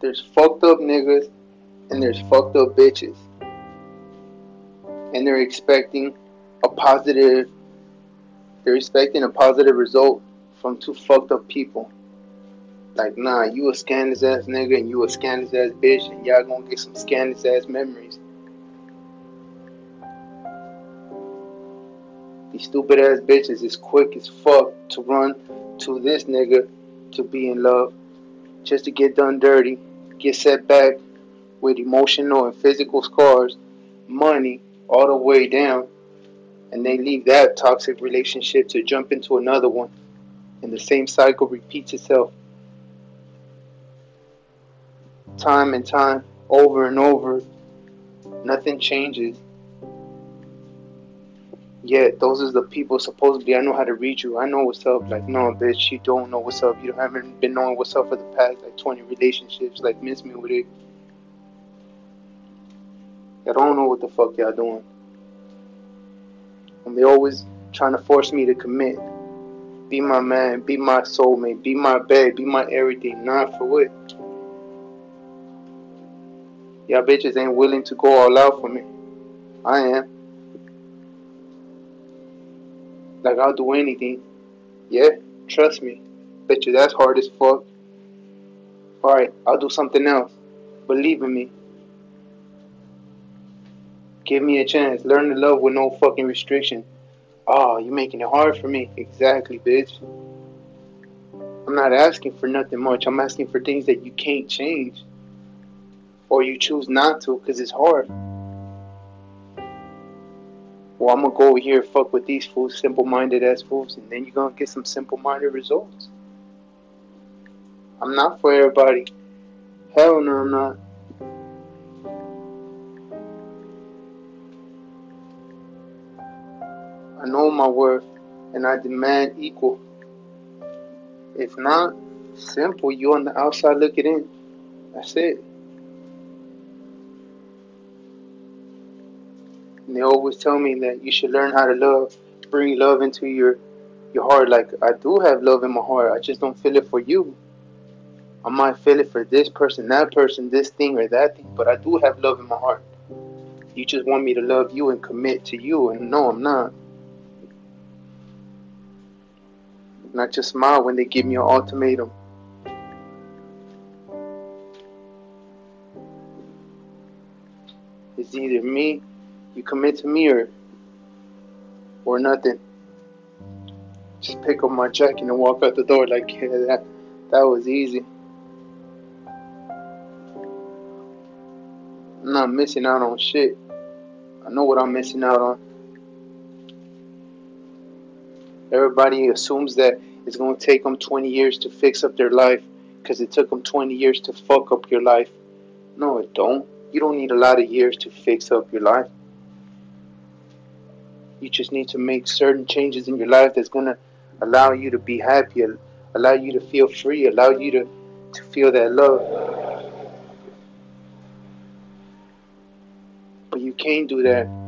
There's fucked up niggas and there's fucked up bitches. And they're expecting a positive they're expecting a positive result from two fucked up people. Like, nah, you a scandalous ass nigga and you a scandalous ass bitch, and y'all gonna get some scandalous ass memories. These stupid ass bitches is quick as fuck to run to this nigga to be in love, just to get done dirty, get set back with emotional and physical scars, money all the way down, and they leave that toxic relationship to jump into another one, and the same cycle repeats itself time and time, over and over. Nothing changes. Yet those is the people supposedly I know how to read you. I know what's up. Like, no, bitch, you don't know what's up. You haven't been knowing what's up for the past like 20 relationships. Like, miss me with it. I don't know what the fuck y'all doing. And they always trying to force me to commit. Be my man, be my soulmate, be my babe, be my everything. Not for what? Y'all bitches ain't willing to go all out for me. I am. Like I'll do anything. Yeah, trust me. Bet you that's hard as fuck. Alright, I'll do something else. Believe in me. Give me a chance. Learn to love with no fucking restriction. Ah, oh, you're making it hard for me. Exactly, bitch. I'm not asking for nothing much. I'm asking for things that you can't change or you choose not to because it's hard. Well, I'm gonna go over here and fuck with these fools, simple minded ass fools, and then you're gonna get some simple minded results. I'm not for everybody. Hell no, I'm not. I know my worth and I demand equal. If not, simple, you on the outside looking in. That's it. And they always tell me that you should learn how to love, bring love into your your heart. Like I do have love in my heart. I just don't feel it for you. I might feel it for this person, that person, this thing or that thing, but I do have love in my heart. You just want me to love you and commit to you, and no, I'm not. Not just smile when they give me an ultimatum. It's either me you commit to me or or nothing. Just pick up my jacket and walk out the door like yeah, that that was easy. I'm not missing out on shit. I know what I'm missing out on. Everybody assumes that it's going to take them 20 years to fix up their life because it took them 20 years to fuck up your life. No, it don't. You don't need a lot of years to fix up your life. You just need to make certain changes in your life that's going to allow you to be happy, allow you to feel free, allow you to, to feel that love. But you can't do that